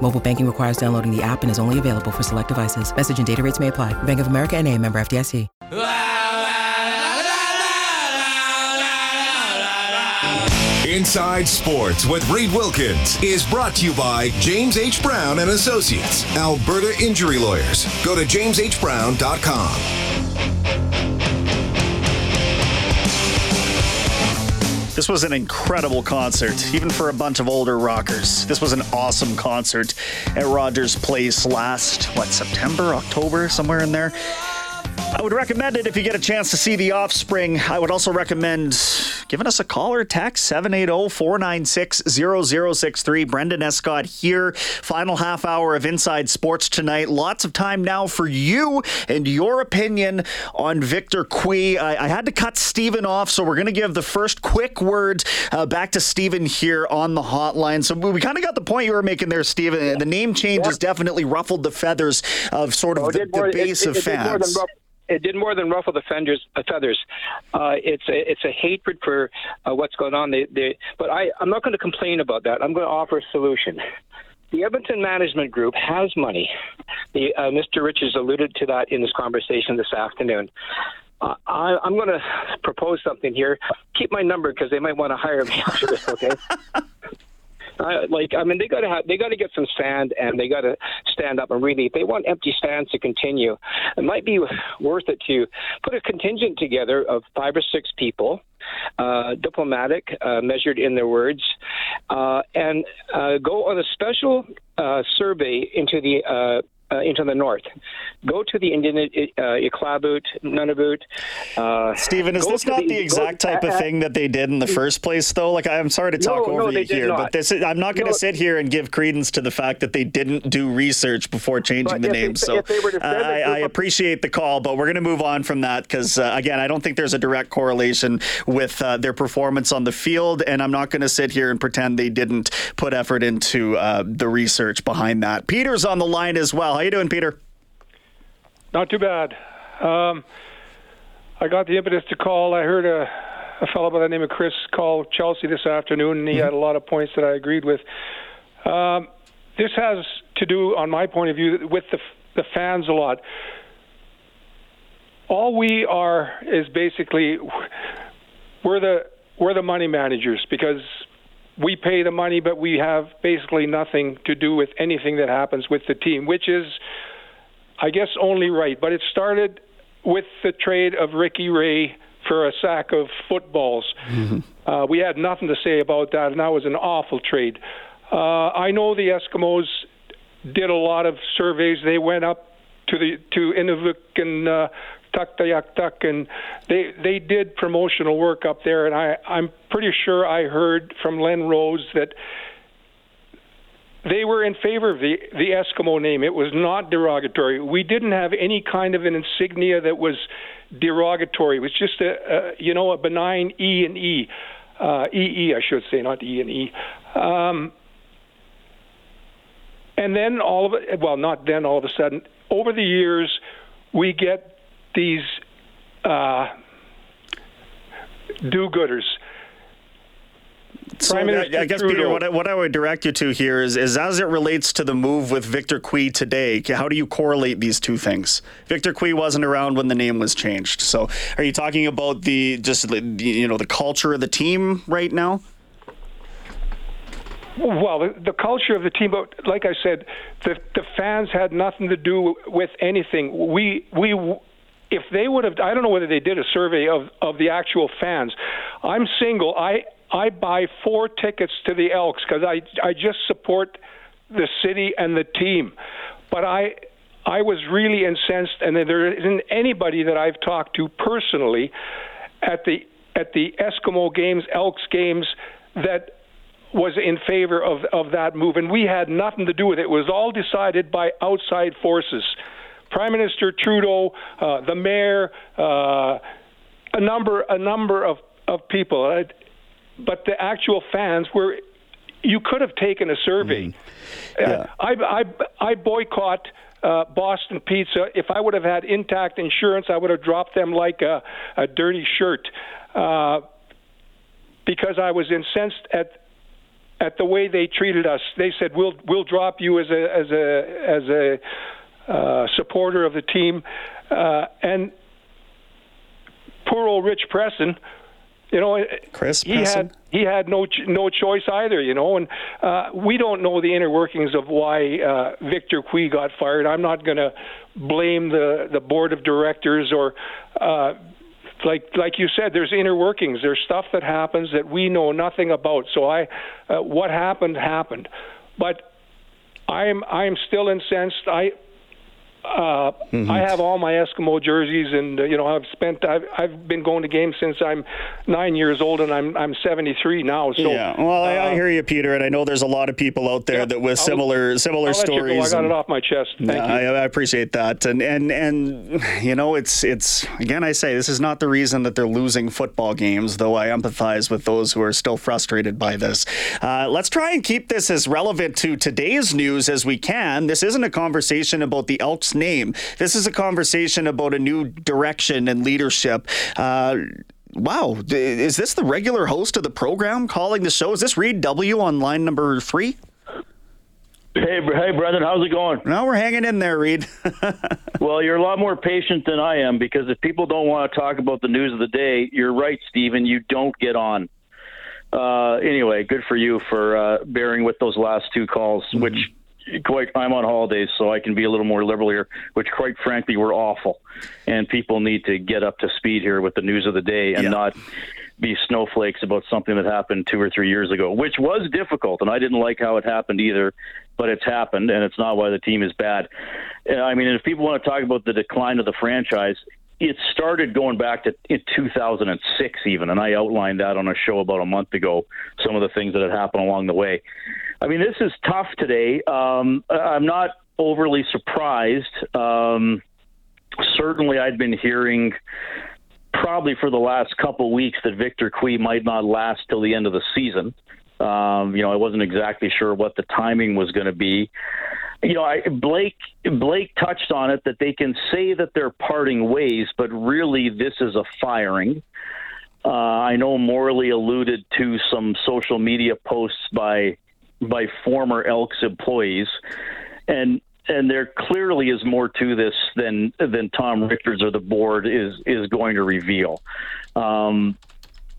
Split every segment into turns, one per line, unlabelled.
Mobile banking requires downloading the app and is only available for select devices. Message and data rates may apply. Bank of America and a member FDIC.
Inside Sports with Reed Wilkins is brought to you by James H. Brown and Associates, Alberta Injury Lawyers. Go to jameshbrown.com.
This was an incredible concert, even for a bunch of older rockers. This was an awesome concert at Rogers Place last, what, September, October, somewhere in there. I would recommend it if you get a chance to see The Offspring. I would also recommend giving us a call or text 780 496 0063. Brendan Escott here. Final half hour of Inside Sports tonight. Lots of time now for you and your opinion on Victor Cui. I, I had to cut Stephen off, so we're going to give the first quick word uh, back to Stephen here on the hotline. So we kind of got the point you were making there, Stephen. The name change has definitely ruffled the feathers of sort of
Oh,
the,
more-
the base
it-
of
it did more than
fans.
It did more than ruffle the fenders, uh, feathers. Uh, it's a, it's a hatred for uh, what's going on. They, they, but I, I'm not going to complain about that. I'm going to offer a solution. The Edmonton Management Group has money. The, uh, Mr. Richards alluded to that in his conversation this afternoon. Uh, I, I'm going to propose something here. Keep my number because they might want to hire me after this. Okay. Uh, like I mean, they got to have they got to get some sand and they got to stand up and really. If they want empty stands to continue, it might be worth it to put a contingent together of five or six people, uh, diplomatic, uh, measured in their words, uh, and uh, go on a special uh, survey into the. Uh, into the north. Go to the Indian uh, Iqaluit, Nunavut. Uh,
Stephen, is this not
the-
the
go-
exact type of
uh,
thing that they did in the first place, though? Like, I'm sorry to talk
No,
over
no,
you here, but this is, I'm not going to
No.
sit here and give credence to the fact that they didn't do research before changing
But
the
they-
name. so
they to
uh, I, I appreciate the call, but we're going to move on from that because, uh, again, I don't think there's a direct correlation with uh, their performance on the field, and I'm not going to sit here and pretend they didn't put effort into uh, the research behind that. Peter's on the line as well. How you doing, Peter?
Not too bad. Um, I got the impetus to call. I heard a, a fellow by the name of Chris call Chelsea this afternoon, and he had a lot of points that I agreed with. Um, this has to do, on my point of view, with the the fans a lot. All we are is basically we're the we're the money managers because we pay the money, but we have basically nothing to do with anything that happens with the team, which is I guess only right. But it started with the trade of Ricky Ray for a sack of footballs. Uh, we had nothing to say about that, and that was an awful trade. Uh, I know the Eskimos did a lot of surveys. They went up to the to Inuvik and uh, Tuktoyaktuk, and they they did promotional work up there. And I I'm pretty sure I heard from Len Rhodes that they were in favor of the the Eskimo name. It was not derogatory. We didn't have any kind of an insignia that was derogatory. It was just a, a you know a benign E and E, uh, EE I should say, not E and E. Um, and then all of it, well, not then all of a sudden, over the years, we get these uh, do-gooders.
So I, I guess, Peter, what I, what I would direct you to here is, is as it relates to the move with Victor Cui today, how do you correlate these two things? Victor Cui wasn't around when the name was changed. So are you talking about the just you know the culture of the team right now?
Well, the, the culture of the team, but like I said, the the fans had nothing to do with anything. We we if they would have, I don't know whether they did a survey of of the actual fans. I'm single. I I buy four tickets to the Elks because I I just support the city and the team, but I. I was really incensed, and there isn't anybody that I've talked to personally at the at the Eskimo games, Elks games, that was in favor of, of that move, and we had nothing to do with it. It was all decided by outside forces. Prime Minister Trudeau, uh, the mayor, uh, a number a number of of people, uh, but the actual fans were. You could have taken a survey. Mm-hmm. Yeah. I, I I boycott. Uh, Boston Pizza. If I would have had intact insurance, I would have dropped them like a, a dirty shirt. Uh, because I was incensed at at the way they treated us. They said we'll we'll drop you as a as a as a uh, supporter of the team, uh, and poor old Rich Presson. You know,
Chris
he had he had no no choice either. You know, and uh, we don't know the inner workings of why uh, Victor Cui got fired. I'm not going to blame the the board of directors or uh, like like you said, there's inner workings. There's stuff that happens that we know nothing about. So I, uh, what happened happened, but I'm I'm still incensed. I uh, mm-hmm. I have all my Eskimo jerseys, and uh, you know I've spent I've, I've been going to games since I'm nine years old, and I'm I'm 73 now. So
yeah, well, I, I uh, hear you, Peter, and I know there's a lot of people out there yeah, that with similar I'll, similar
I'll
stories.
I got and, it off my chest. Thank
yeah, you. I, I, appreciate that, and and and you know it's it's again I say this is not the reason that they're losing football games, though I empathize with those who are still frustrated by this. Uh, let's try and keep this as relevant to today's news as we can. This isn't a conversation about the Elks name. This is a conversation about a new direction and leadership. Uh, wow, is this the regular host of the program calling the show? Is this Reed W on line number three?
Hey, hey, Brendan, how's it going?
No, we're hanging in there, Reed.
well, you're a lot more patient than I am because if people don't want to talk about the news of the day, you're right, Stephen. You don't get on. Uh, anyway, good for you for uh, bearing with those last two calls, mm-hmm. which quite I'm on holidays, so I can be a little more liberal here, which quite frankly were awful. And people need to get up to speed here with the news of the day and yeah. not be snowflakes about something that happened two or three years ago, which was difficult, and I didn't like how it happened either. But it's happened, and it's not why the team is bad. I mean, if people want to talk about the decline of the franchise, it started going back to in 2006 even, and I outlined that on a show about a month ago. Some of the things that had happened along the way. I mean, this is tough today. Um, I'm not overly surprised. Um, certainly, I'd been hearing probably for the last couple weeks that Victor Cui might not last till the end of the season. Um, you know, I wasn't exactly sure what the timing was going to be. You know, I, Blake Blake touched on it that they can say that they're parting ways, but really this is a firing. Uh, I know Morley alluded to some social media posts by by former Elks employees, and and there clearly is more to this than than Tom Richards or the board is is going to reveal. Um,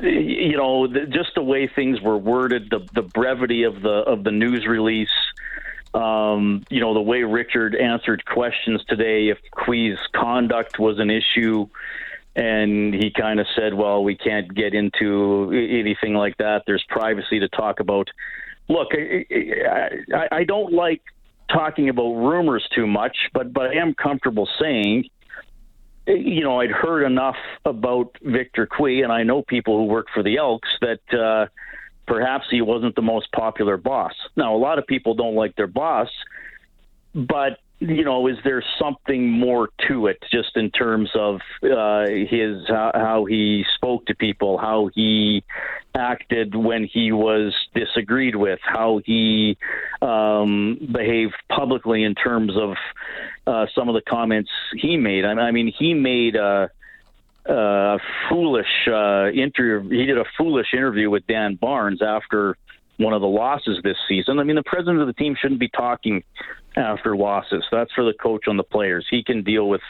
you know, just the way things were worded, the the brevity of the of the news release. Um, you know, the way Richard answered questions today, if Cui's conduct was an issue, and he kind of said, "Well, we can't get into anything like that. There's privacy to talk about." look, I, I, I don't like talking about rumors too much, but but I am comfortable saying, you know, I'd heard enough about Victor Cui, and I know people who work for the Elks that uh, perhaps he wasn't the most popular boss. Now, a lot of people don't like their boss, but you know, is there something more to it, just in terms of uh, his how, how he spoke to people, how he acted when he was disagreed with, how he um, behaved publicly in terms of uh, some of the comments he made. I, I mean, he made a, a foolish uh, interview. He did a foolish interview with Dan Barnes after one of the losses this season. I mean, the president of the team shouldn't be talking after losses. That's for the coach on the players. He can deal with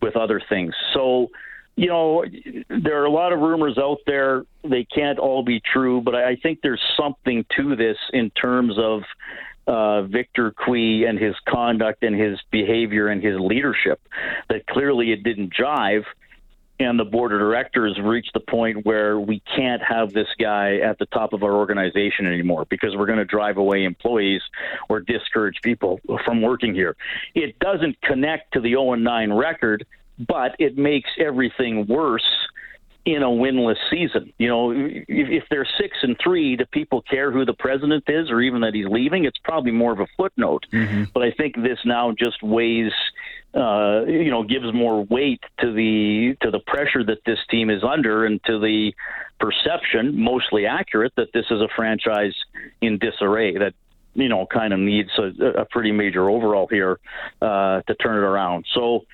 with other things. So, you know, there are a lot of rumors out there. They can't all be true, but I think there's something to this in terms of uh, Victor Cui and his conduct and his behavior and his leadership. That clearly it didn't jive and the board of directors reached the point where we can't have this guy at the top of our organization anymore because we're going to drive away employees or discourage people from working here. It doesn't connect to the 0 9 record, but it makes everything worse in a winless season. You know, if, if they're six and three, do people care who the president is or even that he's leaving? It's probably more of a footnote. Mm-hmm. But I think this now just weighs, uh, you know, gives more weight to the to the pressure that this team is under and to the perception, mostly accurate, that this is a franchise in disarray. That you know kind of needs a, a pretty major overhaul here uh, to turn it around. So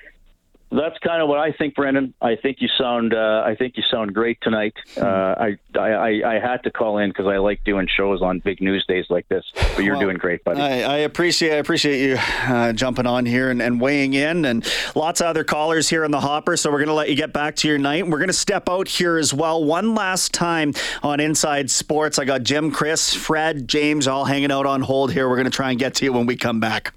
that's kind of what I think, Brendan. I think you sound uh, I think you sound great tonight. Uh, I, I I had to call in because I like doing shows on big news days like this. But you're well, doing great, buddy.
I, I, appreciate I appreciate you uh, jumping on here and, and, weighing in, and lots of other callers here in the hopper. So we're going to let you get back to your night. We're going to step out here as well one last time on Inside Sports. I got Jim, Chris, Fred, James all hanging out on hold here. We're going to try and get to you when we come back.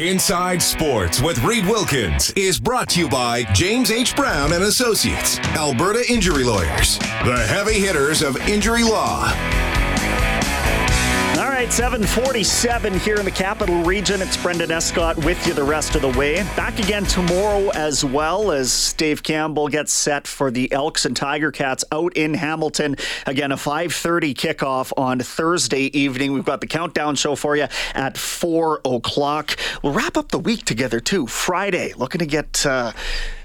Inside Sports with Reed Wilkins is brought to you by James H. Brown and Associates, Alberta Injury Lawyers, the heavy hitters of injury law.
All right, 747 here in the capital region. It's Brendan Escott with you the rest of the way. Back again tomorrow as well as Dave Campbell gets set for the Elks and Tiger Cats out in Hamilton. Again, a 5.30 kickoff on Thursday evening. We've got the countdown show for you at 4 o'clock. We'll wrap up the week together too. Friday, looking to get... Uh,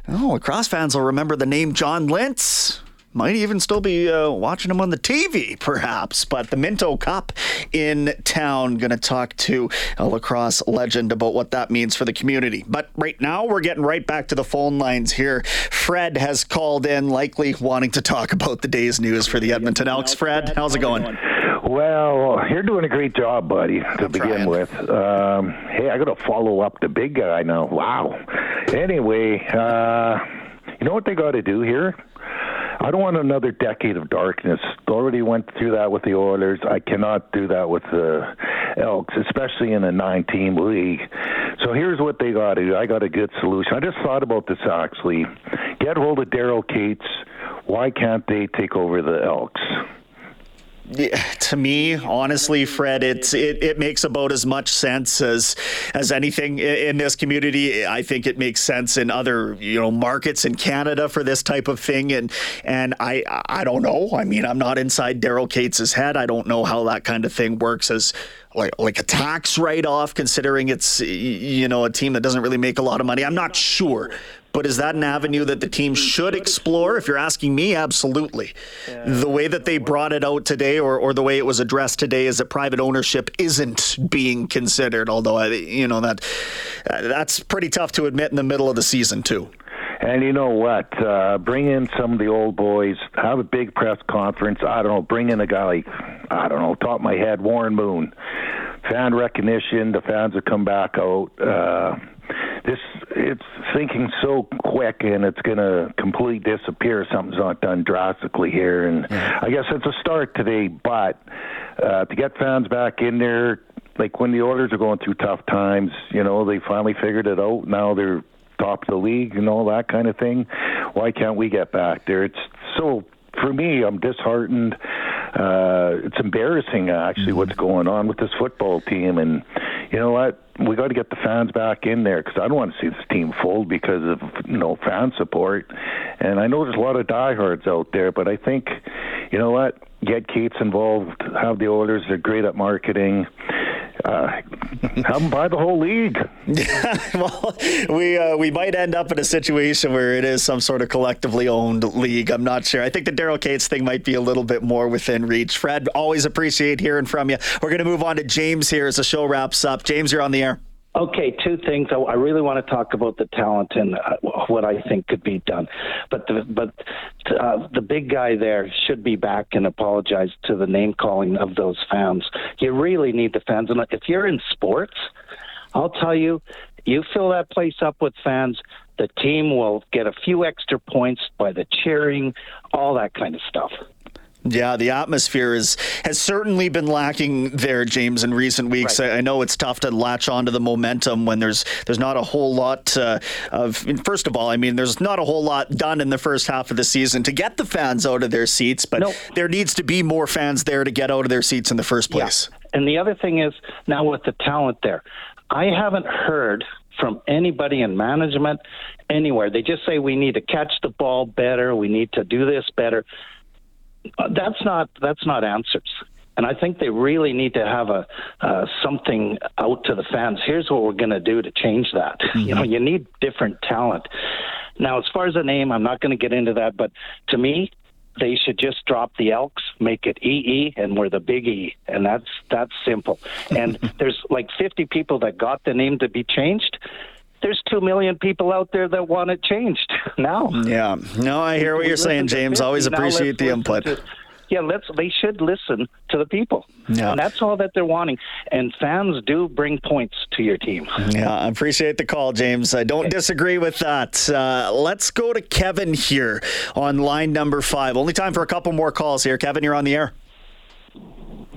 Oh, cross fans will remember the name John Lintz might even still be uh, watching him on the TV, perhaps. But the Minto Cup in town, going to talk to a lacrosse legend about what that means for the community. But right now, we're getting right back to the phone lines here. Fred has called in, likely wanting to talk about the day's news for the Edmonton Elks. Fred, how's it going?
Well, you're doing a great job, buddy, to begin with. Um, hey, I got to follow up the big guy now. Wow. Anyway, uh, you know what they got to do here? I don't want another decade of darkness. Already went through that with the Oilers. I cannot do that with the Elks, especially in a nine-team league. So here's what they got to do. I got a good solution. I just thought about this actually. Get hold of Daryl Katz. Why can't they take over the Elks?
Yeah, to me, honestly, Fred, it's it, it makes about as much sense as as anything in this community. I think it makes sense in other you know markets in Canada for this type of thing, and and I I don't know. I mean, I'm not inside Daryl Katz's head. I don't know how that kind of thing works as like like a tax write off, considering it's you know a team that doesn't really make a lot of money. I'm not sure, but is that an avenue that the team should explore? If you're asking me, absolutely. Yeah. The way that they brought it out today, or, or the way it was addressed today, is that private ownership isn't being considered. Although, I, you know that that's pretty tough to admit in the middle of the season too.
And you know what? Uh, bring in some of the old boys. Have a big press conference. I don't know. Bring in a guy like I don't know. Top of my head, Warren Moon. Fan recognition. The fans will come back out. Uh, this it's thinking so quick and it's going to completely disappear. Something's not done drastically here. And yeah. i guess it's a start today but uh, to get fans back in there like when the Oilers are going through tough times you know they finally figured it out. Now they're top of the league and all that kind of thing. Why can't we get back there? It's so for me i'm disheartened uh it's embarrassing actually mm-hmm. what's going on with this football team and you know what we got to get the fans back in there because I don't want to see this team fold because of you know fan support. And I know there's a lot of diehards out there, but I think you know what, get Katz involved, have the Oilers. They're great at marketing. Uh, have them buy the whole league.
Well, we uh, we might end up in a situation where it is some sort of collectively owned league. I'm not sure. I think the Daryl Katz thing might be a little bit more within reach. Fred, always appreciate hearing from you. We're going to move on to James here as the show wraps up. James, you're on the air.
Okay, two things. I, really want to talk about the talent and uh, what I think could be done. But the, but uh, the big guy there should be back and apologize to the name calling of those fans. You really need the fans, and if you're in sports, I'll tell you, you fill that place up with fans. The team will get a few extra points by the cheering, all that kind of stuff.
Yeah, the atmosphere is has certainly been lacking there, James, in recent weeks. Right. I, I, know it's tough to latch onto the momentum when there's there's not a whole lot uh, of. First of all, I mean, there's not a whole lot done in the first half of the season to get the fans out of their seats, but nope. there needs to be more fans there to get out of their seats in the first place.
Yeah. And the other thing is now with the talent there, I haven't heard from anybody in management anywhere. They just say we need to catch the ball better, we need to do this better. Uh, that's not that's not answers. And I think they really need to have a uh, something out to the fans. Here's what we're going to do to change that. Mm-hmm. You know, you need different talent. Now, as far as the name, I'm not going to get into that, but to me, they should just drop the Elks, make it EE, and we're the Big E, and that's that's simple. And there's like 50 people that got the name to be changed. There's two million people out there that want it changed now.
Yeah, no, I hear what you're saying, James. Always appreciate the input.
To, yeah, let's. They should listen to the people, yeah. and that's all that they're wanting. And fans do bring points to your team.
Yeah, I appreciate the call, James. I don't disagree with that. Uh, let's go to Kevin here on line number five. Only time for a couple more calls here. Kevin, you're on the air.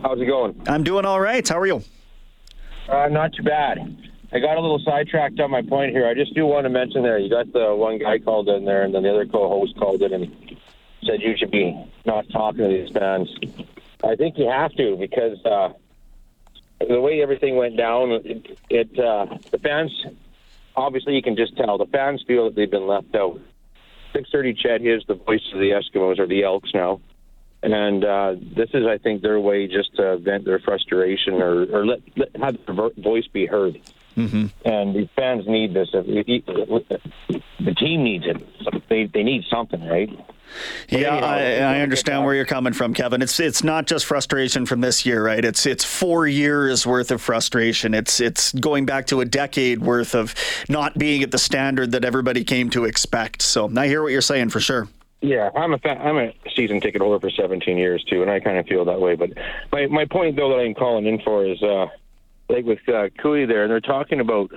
How's it going?
I'm doing all right. How are you?
Uh, not too bad. I got a little sidetracked on my point here. I just do want to mention there. You got the one guy called in there, and then the other co-host called in, and said you should be not talking to these fans. I think you have to because uh, the way everything went down, it, it uh, the fans obviously you can just tell the fans feel that they've been left out. 6:30 CHED is the voice of the Eskimos or the Elks now, and uh, this is I think their way just to vent their frustration or, or let, let have their voice be heard. Mm-hmm. And the fans need this. The team needs it. They they need something, right?
Yeah, I, I, understand where you're coming from, Kevin. It's it's not just frustration from this year, right? It's it's four years worth of frustration. It's it's going back to a decade worth of not being at the standard that everybody came to expect. So I hear what you're saying for sure.
Yeah, I'm a fan, I'm a season ticket holder for 17 years too, and I kind of feel that way. But my my point though that I'm calling in for is uh, like with uh, Cui there, and they're talking about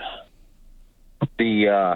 the uh,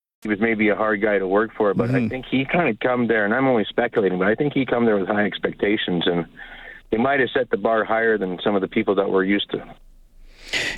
he was maybe a hard guy to work for, but mm-hmm. I think he kind of come there, and I'm only speculating, but I think he come there with high expectations, and they might have set the bar higher than some of the people that we're used to.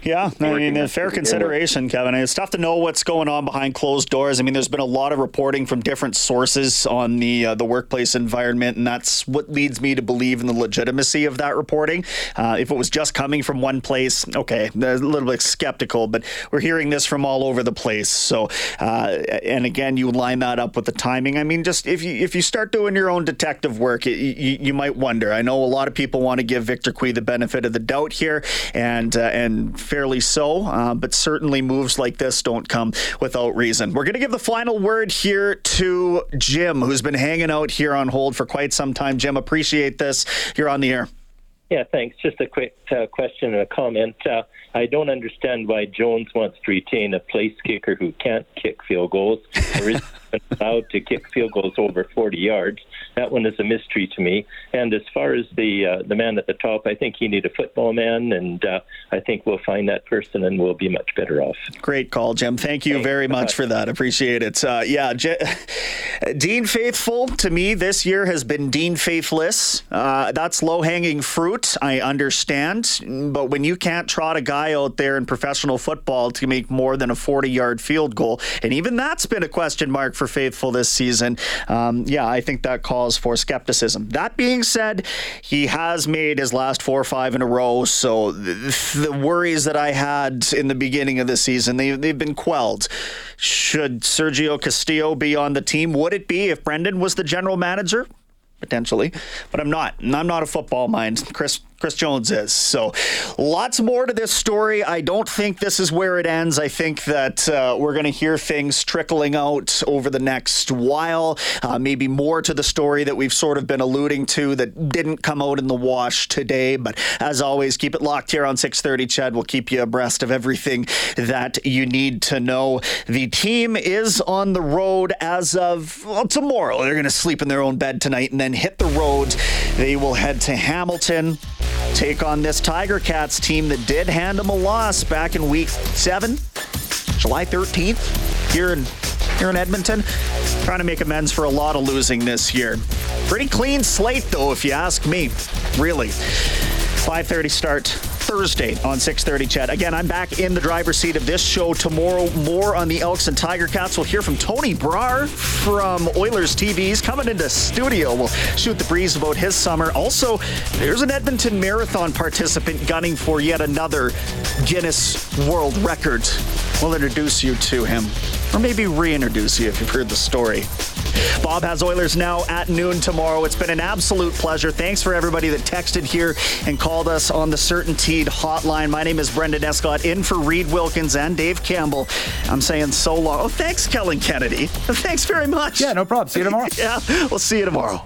Yeah, I mean, a fair consideration, Kevin. It's tough to know what's going on behind closed doors. I mean, there's been a lot of reporting from different sources on the uh, the workplace environment, and that's what leads me to believe in the legitimacy of that reporting. Uh, if it was just coming from one place, okay, a little bit skeptical, but we're hearing this from all over the place. So, uh, and again, you line that up with the timing. I mean, just if you if you start doing your own detective work, it, you, you might wonder. I know a lot of people want to give Victor Cui the benefit of the doubt here, and uh, fairly so, uh, but certainly moves like this don't come without reason. We're going to give the final word here to Jim, who's been hanging out here on hold for quite some time. Jim, appreciate this. You're on the air.
Yeah, thanks. Just a quick uh, question and a comment. Uh, I don't understand why Jones wants to retain a place kicker who can't kick field goals or is allowed to kick field goals over 40 yards. That one is a mystery to me. And as far as the uh, the man at the top, I think you need a football man, and uh, I think we'll find that person, and we'll be much better off.
Great call, Jim. Thank you Thanks. very much for that. Appreciate it. Uh, yeah, J- Dean Faithful to me this year has been Dean Faithless. Uh, that's low hanging fruit. I understand, but when you can't trot a guy out there in professional football to make more than a 40 yard field goal, and even that's been a question mark for Faithful this season. Um, yeah, I think that call calls for skepticism. That being said, he has made his last four or five in a row, so the, worries that I had in the beginning of the season, they, they've been quelled. Should Sergio Castillo be on the team? Would it be if Brendan was the general manager? Potentially, but I'm not. I'm not a football mind. Chris Chris Jones is. So lots more to this story. I don't think this is where it ends. I think that uh, we're going to hear things trickling out over the next while. Uh, maybe more to the story that we've sort of been alluding to that didn't come out in the wash today. But as always, keep it locked here on 630 CHED. We'll keep you abreast of everything that you need to know. The team is on the road as of well, tomorrow. They're going to sleep in their own bed tonight and then hit the road. They will head to Hamilton take on this Tiger Cats team that did hand them a loss back in week seven, July 13th, here in here in Edmonton. Trying to make amends for a lot of losing this year. Pretty clean slate though, if you ask me. Really. 5:30 start Thursday on 6:30 CHED. Again, I'm back in the driver's seat of this show tomorrow. More on the Elks and Tiger Cats. We'll hear from Tony Brar from Oilers TV's coming into studio. We'll shoot the breeze about his summer. Also, there's an Edmonton Marathon participant gunning for yet another Guinness World Record. We'll introduce you to him, or maybe reintroduce you if you've heard the story. Bob has Oilers now at noon tomorrow. It's been an absolute pleasure. Thanks for everybody that texted here and called us on the CertainTeed hotline. My name is Brendan Escott, in for Reed Wilkins and Dave Campbell. I'm saying so long. Oh, thanks, Kellen Kennedy. Thanks very much.
Yeah, no problem. See you tomorrow.
yeah, we'll see you tomorrow.